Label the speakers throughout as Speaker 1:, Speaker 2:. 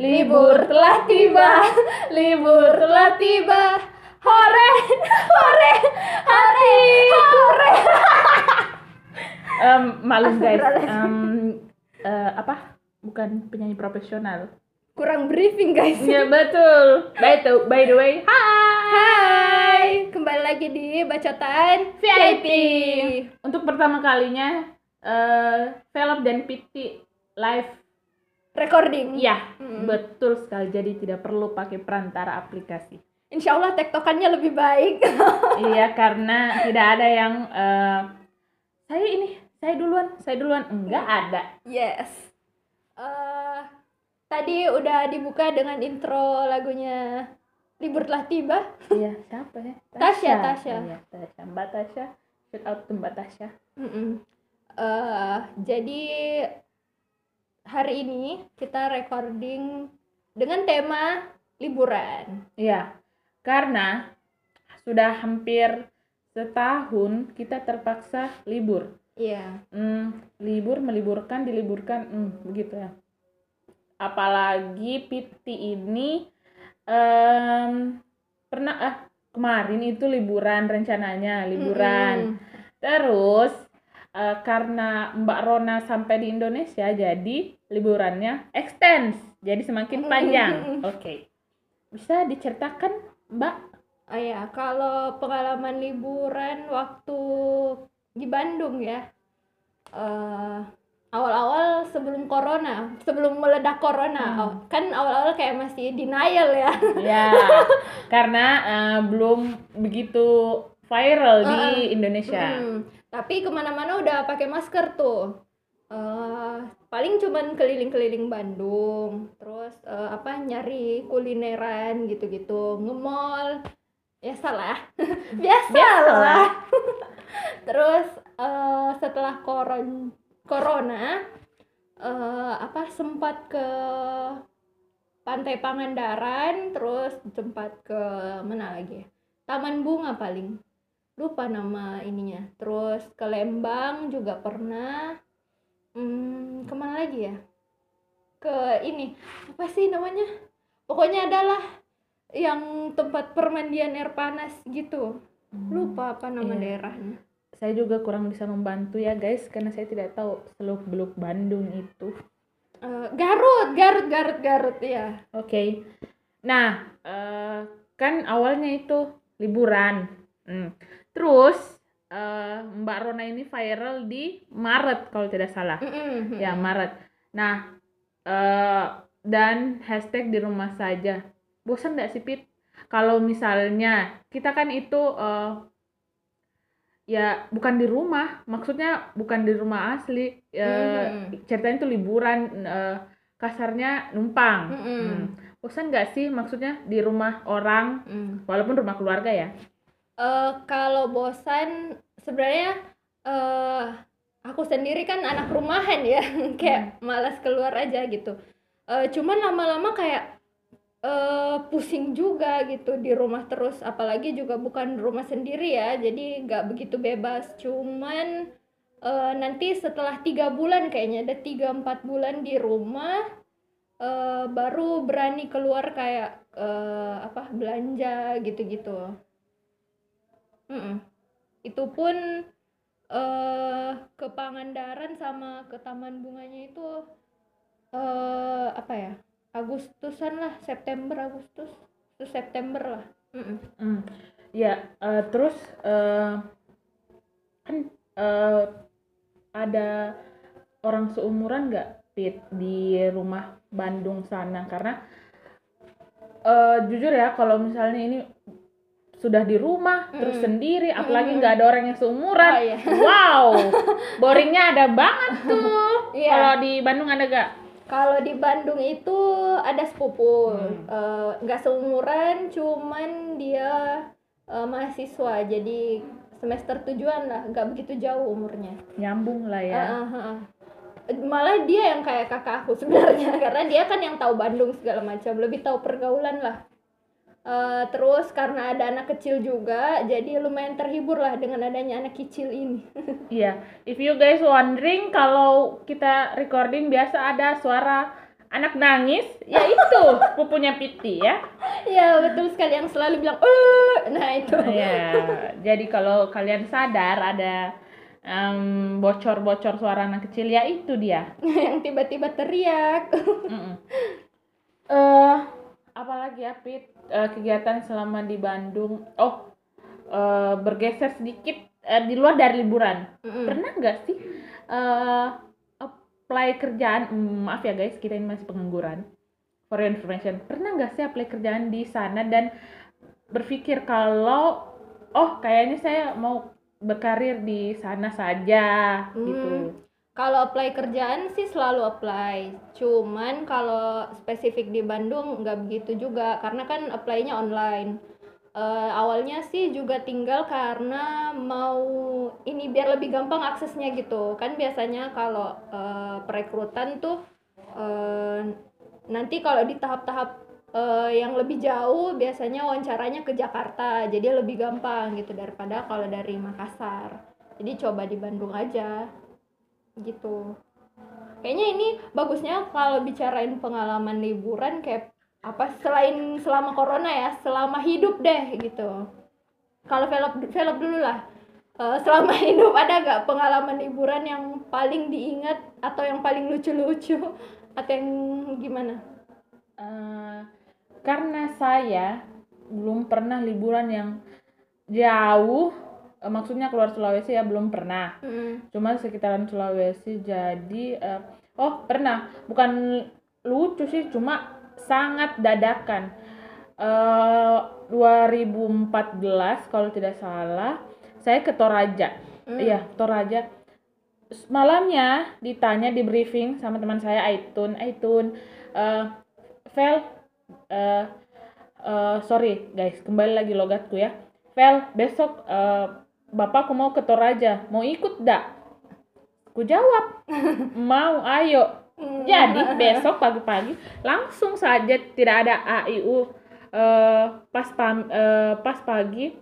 Speaker 1: Libur telah tiba, libur telah tiba. Hore, hore, hati, hore.
Speaker 2: Em, malum guys. Em, eh, apa? Bukan penyanyi profesional.
Speaker 1: Kurang briefing guys.
Speaker 2: ya betul. By the, by the way hai.
Speaker 1: Hai, kembali lagi di bacotan VIP.
Speaker 2: untuk pertama kalinya eh Velop dan Piti live
Speaker 1: Recording.
Speaker 2: iya
Speaker 1: Mm-mm.
Speaker 2: betul sekali jadi tidak perlu pakai perantara aplikasi
Speaker 1: Insya Allah tektokannya lebih baik.
Speaker 2: iya karena tidak ada yang eh, saya ini saya duluan saya duluan enggak ada
Speaker 1: yes. Eh, tadi udah dibuka dengan intro lagunya Libur Telah Tiba.
Speaker 2: iya siapa ya
Speaker 1: Tasya, Tasya.
Speaker 2: iya Tasya Mbak Tasya shout out to Mbak Tasya
Speaker 1: Mm-mm. Eh, jadi hari ini kita recording dengan tema liburan.
Speaker 2: Iya, karena sudah hampir setahun kita terpaksa libur.
Speaker 1: Iya.
Speaker 2: Hmm, libur, meliburkan, diliburkan, hmm, begitu ya. Apalagi Piti ini em, pernah ah kemarin itu liburan rencananya liburan.
Speaker 1: Mm-mm.
Speaker 2: Terus eh, karena Mbak Rona sampai di Indonesia jadi liburannya extend, jadi semakin panjang. Oke. Bisa diceritakan, Mbak?
Speaker 1: Oh ya, kalau pengalaman liburan waktu di Bandung ya. eh awal-awal sebelum corona, sebelum meledak corona,
Speaker 2: Hmm.
Speaker 1: oh, kan awal-awal kayak masih denial ya.
Speaker 2: Ya, karena eh, belum begitu viral di
Speaker 1: Uh-uh.
Speaker 2: Indonesia.
Speaker 1: Mm, tapi ke mana-mana udah pakai masker tuh. Eh, paling cuman keliling-keliling Bandung, terus eh, apa nyari kulineran gitu-gitu, nge-mall. Ya salah, biasa
Speaker 2: Biasalah.
Speaker 1: lah. terus eh, setelah koron corona, eh, apa sempat ke Pantai Pangandaran, terus sempat ke mana lagi? ya? Taman Bunga paling lupa nama ininya terus ke Lembang juga pernah hmm, ke mana lagi ya ke ini apa sih namanya pokoknya adalah yang tempat permandian air panas gitu lupa apa nama
Speaker 2: Iya.
Speaker 1: daerahnya
Speaker 2: Saya juga kurang bisa membantu ya guys, karena saya tidak tahu seluk beluk Bandung itu.
Speaker 1: Eh, Garut Garut Garut Garut ya
Speaker 2: Oke. Nah, eh, kan awalnya itu liburan. Hmm. Terus eh, Mbak Rona ini viral di Maret kalau tidak salah.
Speaker 1: Mm-mm.
Speaker 2: Ya, Maret. Nah, eh, dan hashtag di rumah saja. Bosan nggak sih, Pit? Kalau misalnya kita kan itu eh, ya bukan di rumah, maksudnya bukan di rumah asli. eh,
Speaker 1: Mhm.
Speaker 2: Ceritanya itu liburan, eh, kasarnya numpang.
Speaker 1: Mm-mm.
Speaker 2: Hmm. Bosan nggak sih maksudnya di rumah orang,
Speaker 1: Mm.
Speaker 2: walaupun rumah keluarga ya?
Speaker 1: Eh, kalau bosan sebenarnya eh aku sendiri kan anak rumahan ya kayak malas keluar aja gitu. Eh, cuman lama-lama kayak eh pusing juga gitu di rumah terus apalagi juga bukan rumah sendiri ya jadi nggak begitu bebas. Cuman eh, nanti setelah tiga bulan kayaknya ada tiga empat bulan di rumah eh, baru berani keluar kayak eh, apa belanja gitu-gitu Mm-mm. Itu pun eh ke Pangandaran sama ke Taman Bunganya itu eh apa ya? Agustusan lah, September Agustus, terus September lah. Mm-mm.
Speaker 2: Hmm. Ya, eh, terus eh, kan eh, ada orang seumuran nggak Pit di rumah Bandung sana karena eh, jujur ya kalau misalnya ini sudah di rumah terus
Speaker 1: Mm.
Speaker 2: sendiri apalagi
Speaker 1: Mm.
Speaker 2: nggak ada orang yang seumuran
Speaker 1: Oh, iya.
Speaker 2: wow boringnya ada banget tuh
Speaker 1: Iya.
Speaker 2: kalau di Bandung ada gak
Speaker 1: Kalau di Bandung itu ada sepupu,
Speaker 2: Hmm.
Speaker 1: eh, nggak seumuran, cuman dia eh, mahasiswa, jadi semester tujuan lah, nggak begitu jauh umurnya.
Speaker 2: nyambung lah ya
Speaker 1: Ah, ah, ah. Malah dia yang kayak kakak aku sebenarnya, karena dia kan yang tahu Bandung segala macam, lebih tahu pergaulan lah. Eh, terus karena ada anak kecil juga, jadi lumayan terhibur lah dengan adanya anak kecil ini.
Speaker 2: Iya, if you guys wondering kalau kita recording biasa ada suara anak nangis ya itu pupunya Piti ya
Speaker 1: Iya betul sekali yang selalu bilang eh nah itu
Speaker 2: ya jadi kalau kalian sadar ada em, bocor-bocor suara anak kecil ya itu dia
Speaker 1: yang tiba-tiba teriak
Speaker 2: Mm-mm. Eh, apalagi ya Pit Eh, kegiatan selama di Bandung. Oh eh, bergeser sedikit eh, di luar dari liburan.
Speaker 1: Mm-mm.
Speaker 2: pernah nggak sih eh apply kerjaan? Hmm, maaf ya guys kita ini masih pengangguran. For your information. Pernah nggak sih apply kerjaan di sana dan berpikir kalau oh kayaknya saya mau berkarir di sana saja gitu
Speaker 1: Kalau apply kerjaan sih selalu apply. Cuman kalau spesifik di Bandung nggak begitu juga karena kan apply-nya online. Eh, awalnya sih juga tinggal karena mau ini biar lebih gampang aksesnya gitu. Kan biasanya kalau eh, perekrutan tuh eh, nanti kalau di tahap-tahap eh, yang lebih jauh biasanya wawancaranya ke Jakarta. Jadi lebih gampang gitu daripada kalau dari Makassar. Jadi coba di Bandung aja gitu. Kayaknya ini bagusnya kalau bicarain pengalaman liburan kayak apa selain selama corona ya selama hidup deh gitu. Kalau velop velop dulu lah. Eh, selama hidup ada gak pengalaman liburan yang paling diingat atau yang paling lucu-lucu? Atau yang gimana?
Speaker 2: Eh, karena saya belum pernah liburan yang jauh eh, maksudnya keluar Sulawesi ya belum pernah.
Speaker 1: Mm.
Speaker 2: cuma sekitaran Sulawesi jadi eh, oh pernah. Bukan lucu sih cuma sangat dadakan. Eh 2014 kalau tidak salah saya ke Toraja.
Speaker 1: Hmm.
Speaker 2: iya Toraja. Malamnya ditanya di briefing sama teman saya Aitun. Aitun eh Vel eh eh, sorry guys kembali lagi logatku ya. Vel besok eh, bapakku mau ke Toraja. Mau ikut dak ku jawab mau ayo.
Speaker 1: Hmm.
Speaker 2: jadi besok pagi-pagi langsung saja tidak ada AIU eh, pas pam, eh, pas pagi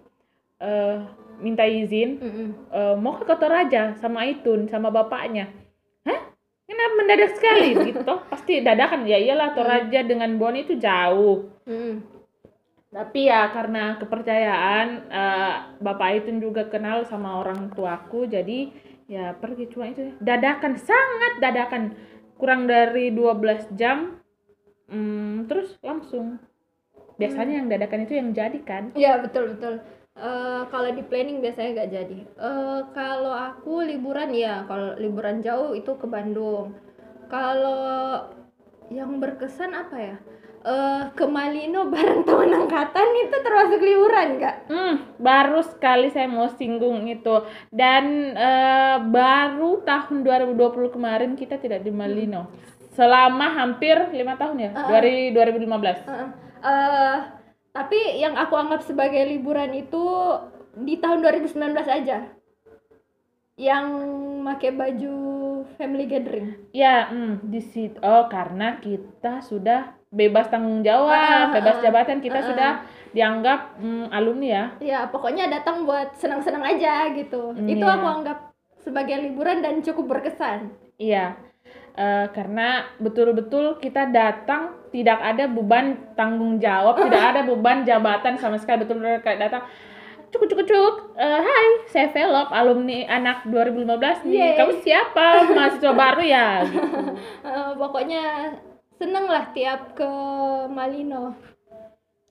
Speaker 2: eh, minta izin eh, mau ke Toraja sama Aitun sama bapaknya. Hah? Kenapa mendadak sekali? Gitu. Pasti dadakan ya iyalah Toraja dengan Bon itu jauh. Tapi ya karena kepercayaan eh, bapak Aitun juga kenal sama orang tuaku jadi ya pergi cuma itu dadakan sangat dadakan kurang dari 12 jam hmm, terus langsung biasanya yang dadakan itu yang jadi kan
Speaker 1: Iya betul betul. Eh, kalau di planning biasanya nggak jadi. Eh, kalau aku liburan ya, kalau liburan jauh itu ke Bandung. Kalau yang berkesan apa ya? Eh, ke Malino bareng teman angkatan itu termasuk liburan nggak?
Speaker 2: Hmm, baru sekali saya mau singgung itu. Dan eh, baru tahun 2020 kemarin kita tidak di Malino. Selama hampir lima tahun ya,
Speaker 1: Ah.
Speaker 2: dari 2015.
Speaker 1: Heeh. Eh, tapi yang aku anggap sebagai liburan itu di tahun 2019 aja. Yang pakai baju family gathering.
Speaker 2: Ya, hmm, di situ. Oh, karena kita sudah bebas tanggung jawab,
Speaker 1: Ah, ah,
Speaker 2: bebas
Speaker 1: ah.
Speaker 2: jabatan, kita
Speaker 1: Ah, ah.
Speaker 2: sudah dianggap hmm, alumni ya.
Speaker 1: Ya, pokoknya datang buat senang-senang aja gitu.
Speaker 2: Hmm,
Speaker 1: Itu
Speaker 2: iya.
Speaker 1: aku anggap sebagai liburan dan cukup berkesan.
Speaker 2: Iya. Eh, karena betul-betul kita datang tidak ada beban tanggung jawab, tidak ada beban jabatan sama sekali betul-betul kayak datang cuk cuk cuk Eh, hai saya Velop alumni anak 2015 nih
Speaker 1: Yeay.
Speaker 2: kamu siapa mahasiswa baru ya gitu.
Speaker 1: Eh, pokoknya seneng lah tiap ke Malino.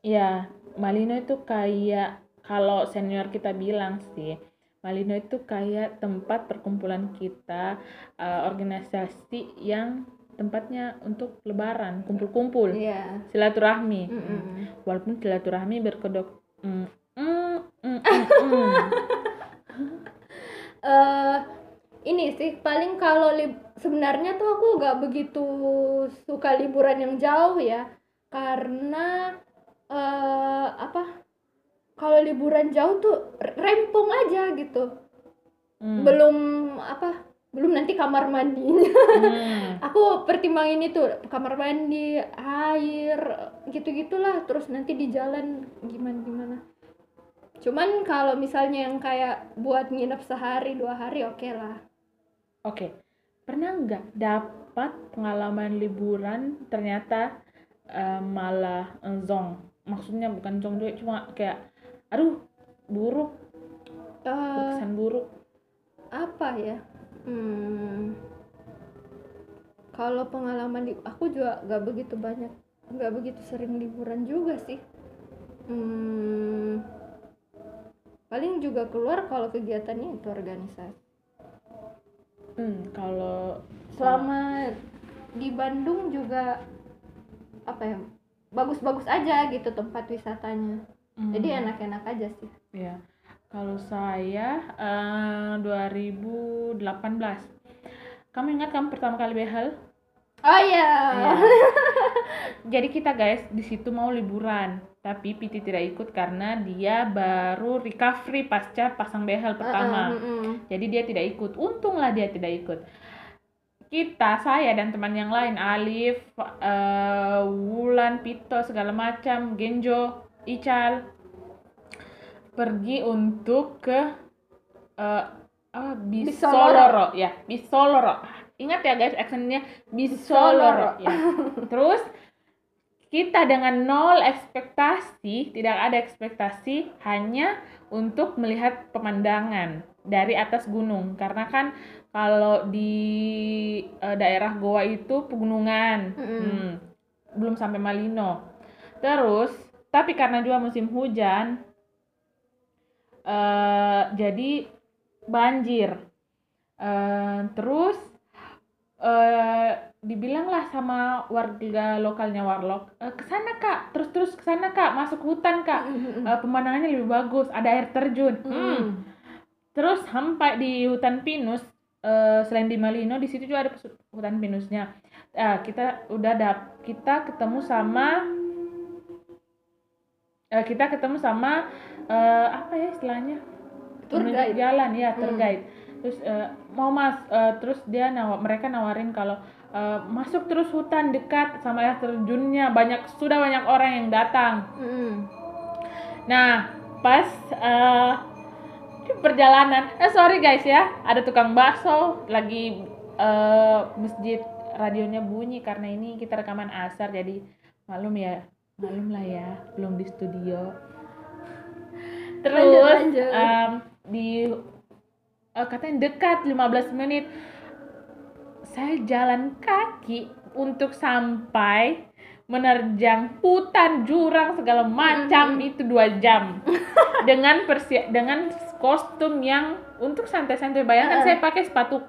Speaker 2: Iya, Malino itu kayak kalau senior kita bilang sih, Malino itu kayak tempat perkumpulan kita, eh, organisasi yang tempatnya untuk lebaran, kumpul-kumpul,
Speaker 1: Iya.
Speaker 2: silaturahmi.
Speaker 1: Mm-mm.
Speaker 2: Walaupun silaturahmi berkedok mm, mm, mm, mm, mm.
Speaker 1: eh ini sih paling kalau lib- sebenarnya tuh aku gak begitu suka liburan yang jauh ya. Karena eh apa kalau liburan jauh tuh rempong aja gitu.
Speaker 2: Mm,
Speaker 1: belum apa belum nanti kamar mandinya
Speaker 2: mm.
Speaker 1: aku pertimbangin itu kamar mandi air gitu gitulah terus nanti di jalan gimana gimana cuman kalau misalnya yang kayak buat nginep sehari dua hari oke lah
Speaker 2: Oke, pernah nggak dap dapat pengalaman liburan ternyata eh, malah zong maksudnya bukan zong juga cuma kayak aduh buruk. Berkesan buruk.
Speaker 1: apa ya? Hmm, kalau pengalaman di aku juga gak begitu banyak gak begitu sering liburan juga sih. Hmm, paling juga keluar kalau kegiatannya itu organisasi
Speaker 2: hmm, kalau
Speaker 1: selama di Bandung juga apa ya bagus-bagus aja gitu tempat wisatanya.
Speaker 2: Hmm,
Speaker 1: jadi enak-enak aja sih.
Speaker 2: Ya kalau saya eh, 2018 kamu ingat kamu pertama kali behel
Speaker 1: oh iya
Speaker 2: Iya. Jadi kita guys di situ mau liburan, tapi Piti tidak ikut karena dia baru recovery pasca pasang behel pertama.
Speaker 1: Heeh, heeh.
Speaker 2: Jadi dia tidak ikut. Untunglah dia tidak ikut. Kita, saya dan teman yang lain, Alif, eh, Wulan, Pito, segala macam, Genjo, Ical, pergi untuk ke eh apa, Bisoloro, ya, Bisoloro. Ingat ya guys, actionnya Bisoloro.
Speaker 1: Bisoloro.
Speaker 2: Ya. Terus kita dengan nol ekspektasi, tidak ada ekspektasi, hanya untuk melihat pemandangan dari atas gunung. Karena kan kalau di eh, daerah Goa itu pegunungan,
Speaker 1: Mm-mm.
Speaker 2: Hmm, belum sampai Malino. Terus, tapi karena juga musim hujan, eh, jadi banjir. Eh, terus eh dibilanglah sama warga lokalnya Warlock, "Eh, ke sana kak, terus terus ke sana kak, masuk hutan kak. Eh, pemandangannya lebih bagus, ada air terjun. Hmm.
Speaker 1: Mm.
Speaker 2: Terus sampai di hutan pinus, eh, selain di Malino, di situ juga ada hutan pinusnya. Eh, kita udah dap, kita ketemu sama, eh, kita ketemu sama eh, apa ya istilahnya?
Speaker 1: Tour guide.
Speaker 2: jalan ya, tour
Speaker 1: Hmm.
Speaker 2: guide. Terus eh, mau mas, eh, terus dia nawa, mereka nawarin kalau eh, masuk terus hutan dekat sama air terjunnya, banyak sudah banyak orang yang datang.
Speaker 1: Mm.
Speaker 2: Nah, pas di perjalanan, eh sorry guys ya, ada tukang bakso lagi eh, masjid radionya bunyi karena ini kita rekaman asar jadi maklum ya, maklum lah ya, belum di studio. Terus
Speaker 1: Lanjut, lanjut.
Speaker 2: em, di eh, katanya dekat 15 menit. Saya jalan kaki untuk sampai menerjang hutan, jurang segala macam itu dua jam. Dengan persi dengan kostum yang untuk santai-santai. Bayangkan saya pakai sepatu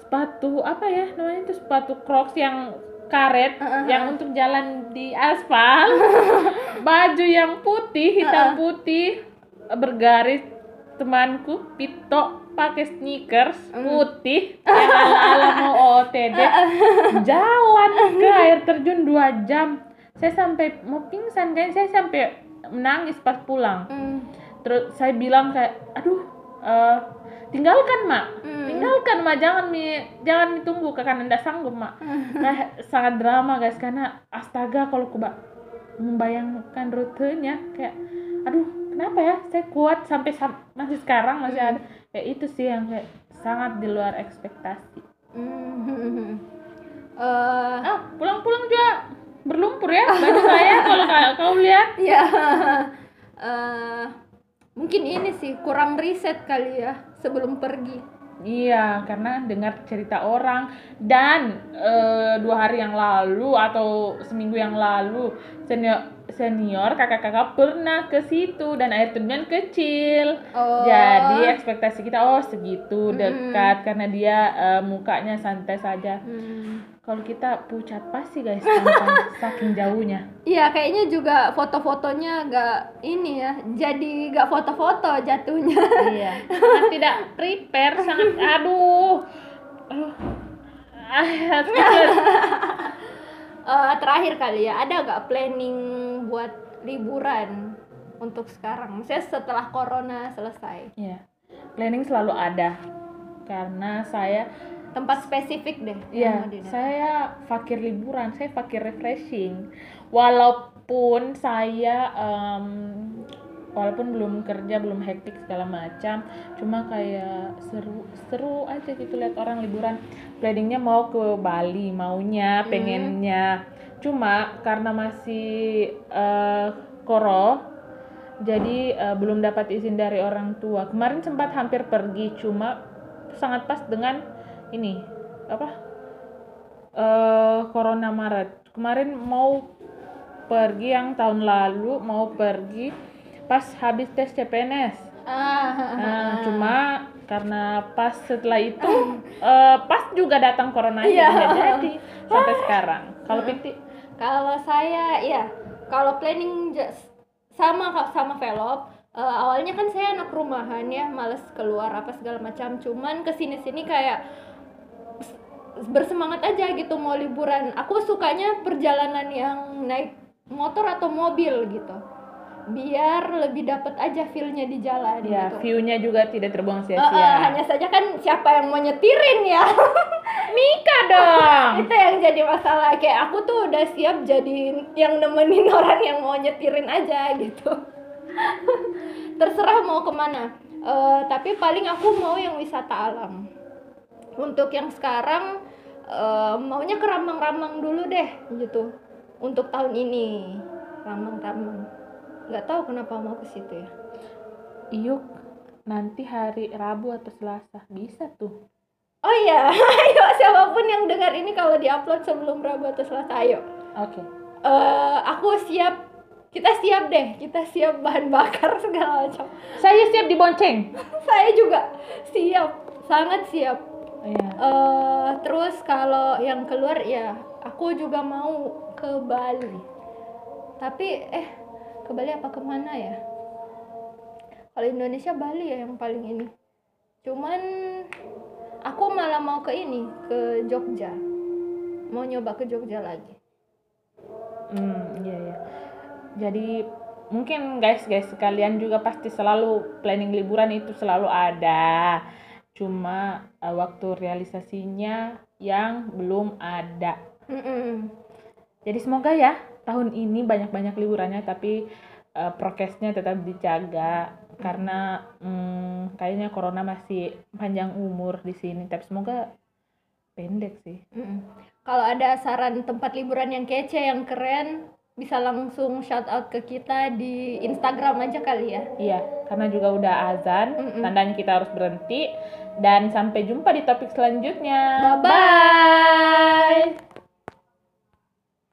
Speaker 2: sepatu apa ya namanya itu? Sepatu Crocs yang karet
Speaker 1: Heeh.
Speaker 2: yang untuk jalan di aspal. Baju yang putih hitam putih bergaris temanku Pito pakai sneakers putih yang ala-ala mau OOTD jalan ke air terjun dua jam. Saya sampai mau pingsan kan? Saya sampai menangis pas pulang.
Speaker 1: Mm.
Speaker 2: terus saya bilang kayak aduh eh, tinggalkan mak.
Speaker 1: Hmm.
Speaker 2: tinggalkan mak. Jangan mi jangan ditunggu karena anda sanggup mak. Nah sangat drama guys karena astaga kalau ku ba- membayangkan rutenya kayak aduh kenapa ya? Saya kuat sampai sam- masih sekarang masih ada kayak itu sih yang kayak sangat di luar ekspektasi.
Speaker 1: Eh,
Speaker 2: ah pulang-pulang juga berlumpur ya baju saya kalau ka- kau lihat.
Speaker 1: Ya Eh, mungkin ini sih kurang riset kali ya sebelum pergi.
Speaker 2: Iya, karena dengar cerita orang dan eh, dua hari yang lalu atau seminggu yang lalu senior senior kakak-kakak pernah ke situ dan air terjun kecil.
Speaker 1: Oh.
Speaker 2: Jadi ekspektasi kita oh segitu dekat karena dia eh, mukanya santai saja.
Speaker 1: Hmm.
Speaker 2: Kalau kita pucat pasti guys saking jauhnya.
Speaker 1: Iya, kayaknya juga foto-fotonya agak ini ya, jadi gak foto-foto jatuhnya.
Speaker 2: iya, sangat tidak prepare, sangat aduh. Aduh. Ah,
Speaker 1: Eh, terakhir kali ya, ada gak planning buat liburan untuk sekarang? Maksudnya setelah corona selesai.
Speaker 2: Iya. Planning selalu ada. Karena saya
Speaker 1: Tempat spesifik deh.
Speaker 2: ya, saya fakir liburan, saya fakir refreshing. Walaupun saya em, walaupun belum kerja belum hektik segala macam cuma kayak seru seru aja gitu lihat orang liburan. Planningnya mau ke Bali maunya
Speaker 1: Hmm.
Speaker 2: pengennya. Cuma karena masih eh, koro jadi eh, belum dapat izin dari orang tua. Kemarin sempat hampir pergi cuma sangat pas dengan ini apa eh corona Maret. Kemarin mau pergi yang tahun lalu mau pergi pas habis tes CPNS
Speaker 1: ah,
Speaker 2: Nah, cuma karena pas setelah itu eh, pas juga datang corona
Speaker 1: Iya.
Speaker 2: nggak jadi sampai sekarang kalau Pinti
Speaker 1: Kalau saya ya, kalau planning jas- sama sama velop. eh, awalnya kan saya anak rumahan ya, males keluar apa segala macam. Cuman ke sini sini kayak bersemangat aja gitu mau liburan. Aku sukanya perjalanan yang naik motor atau mobil gitu. Biar lebih dapat aja feel-nya di jalan
Speaker 2: ya
Speaker 1: gitu.
Speaker 2: view-nya juga tidak terbuang
Speaker 1: Eh, eh,
Speaker 2: sia-sia.
Speaker 1: hanya saja kan siapa yang mau nyetirin ya.
Speaker 2: Mika dong!
Speaker 1: Itu yang jadi masalah. Kayak aku tuh udah siap jadi yang nemenin orang yang mau nyetirin aja gitu. Terserah mau ke mana. Eh, tapi paling aku mau yang wisata alam. Untuk yang sekarang eh, maunya ke Ramang-Ramang dulu deh gitu. Untuk tahun ini. Ramang-Ramang nggak tahu kenapa mau ke situ ya?
Speaker 2: Iyuk nanti hari Rabu atau Selasa. Bisa tuh.
Speaker 1: Oh iya ayo siapa pun yang dengar ini kalau diupload sebelum Rabu atau Selasa ayo.
Speaker 2: Oke.
Speaker 1: Eh aku siap. Kita siap deh. Kita siap bahan bakar segala macam.
Speaker 2: Saya siap dibonceng.
Speaker 1: Saya juga siap. Sangat siap.
Speaker 2: Iya.
Speaker 1: eh terus kalau yang keluar ya aku juga mau ke Bali. Tapi eh ke Bali apa ke mana ya kalau Indonesia Bali ya yang paling ini cuman aku malah mau ke ini ke Jogja mau nyoba ke Jogja lagi
Speaker 2: Hmm, iya ya. Jadi mungkin guys guys sekalian juga pasti selalu planning liburan itu selalu ada. Cuma eh, waktu realisasinya yang belum ada.
Speaker 1: Mm-mm.
Speaker 2: Jadi semoga ya tahun ini banyak-banyak liburannya tapi eh, prokesnya tetap dijaga karena hmm, kayaknya corona masih panjang umur di sini tapi semoga pendek sih.
Speaker 1: Mm-mm. Kalau ada saran tempat liburan yang kece, yang keren, bisa langsung shout out ke kita di Instagram aja kali ya.
Speaker 2: Iya, karena juga udah azan,
Speaker 1: Mm-mm.
Speaker 2: tandanya kita harus berhenti. Dan sampai jumpa di topik selanjutnya.
Speaker 1: Bye bye.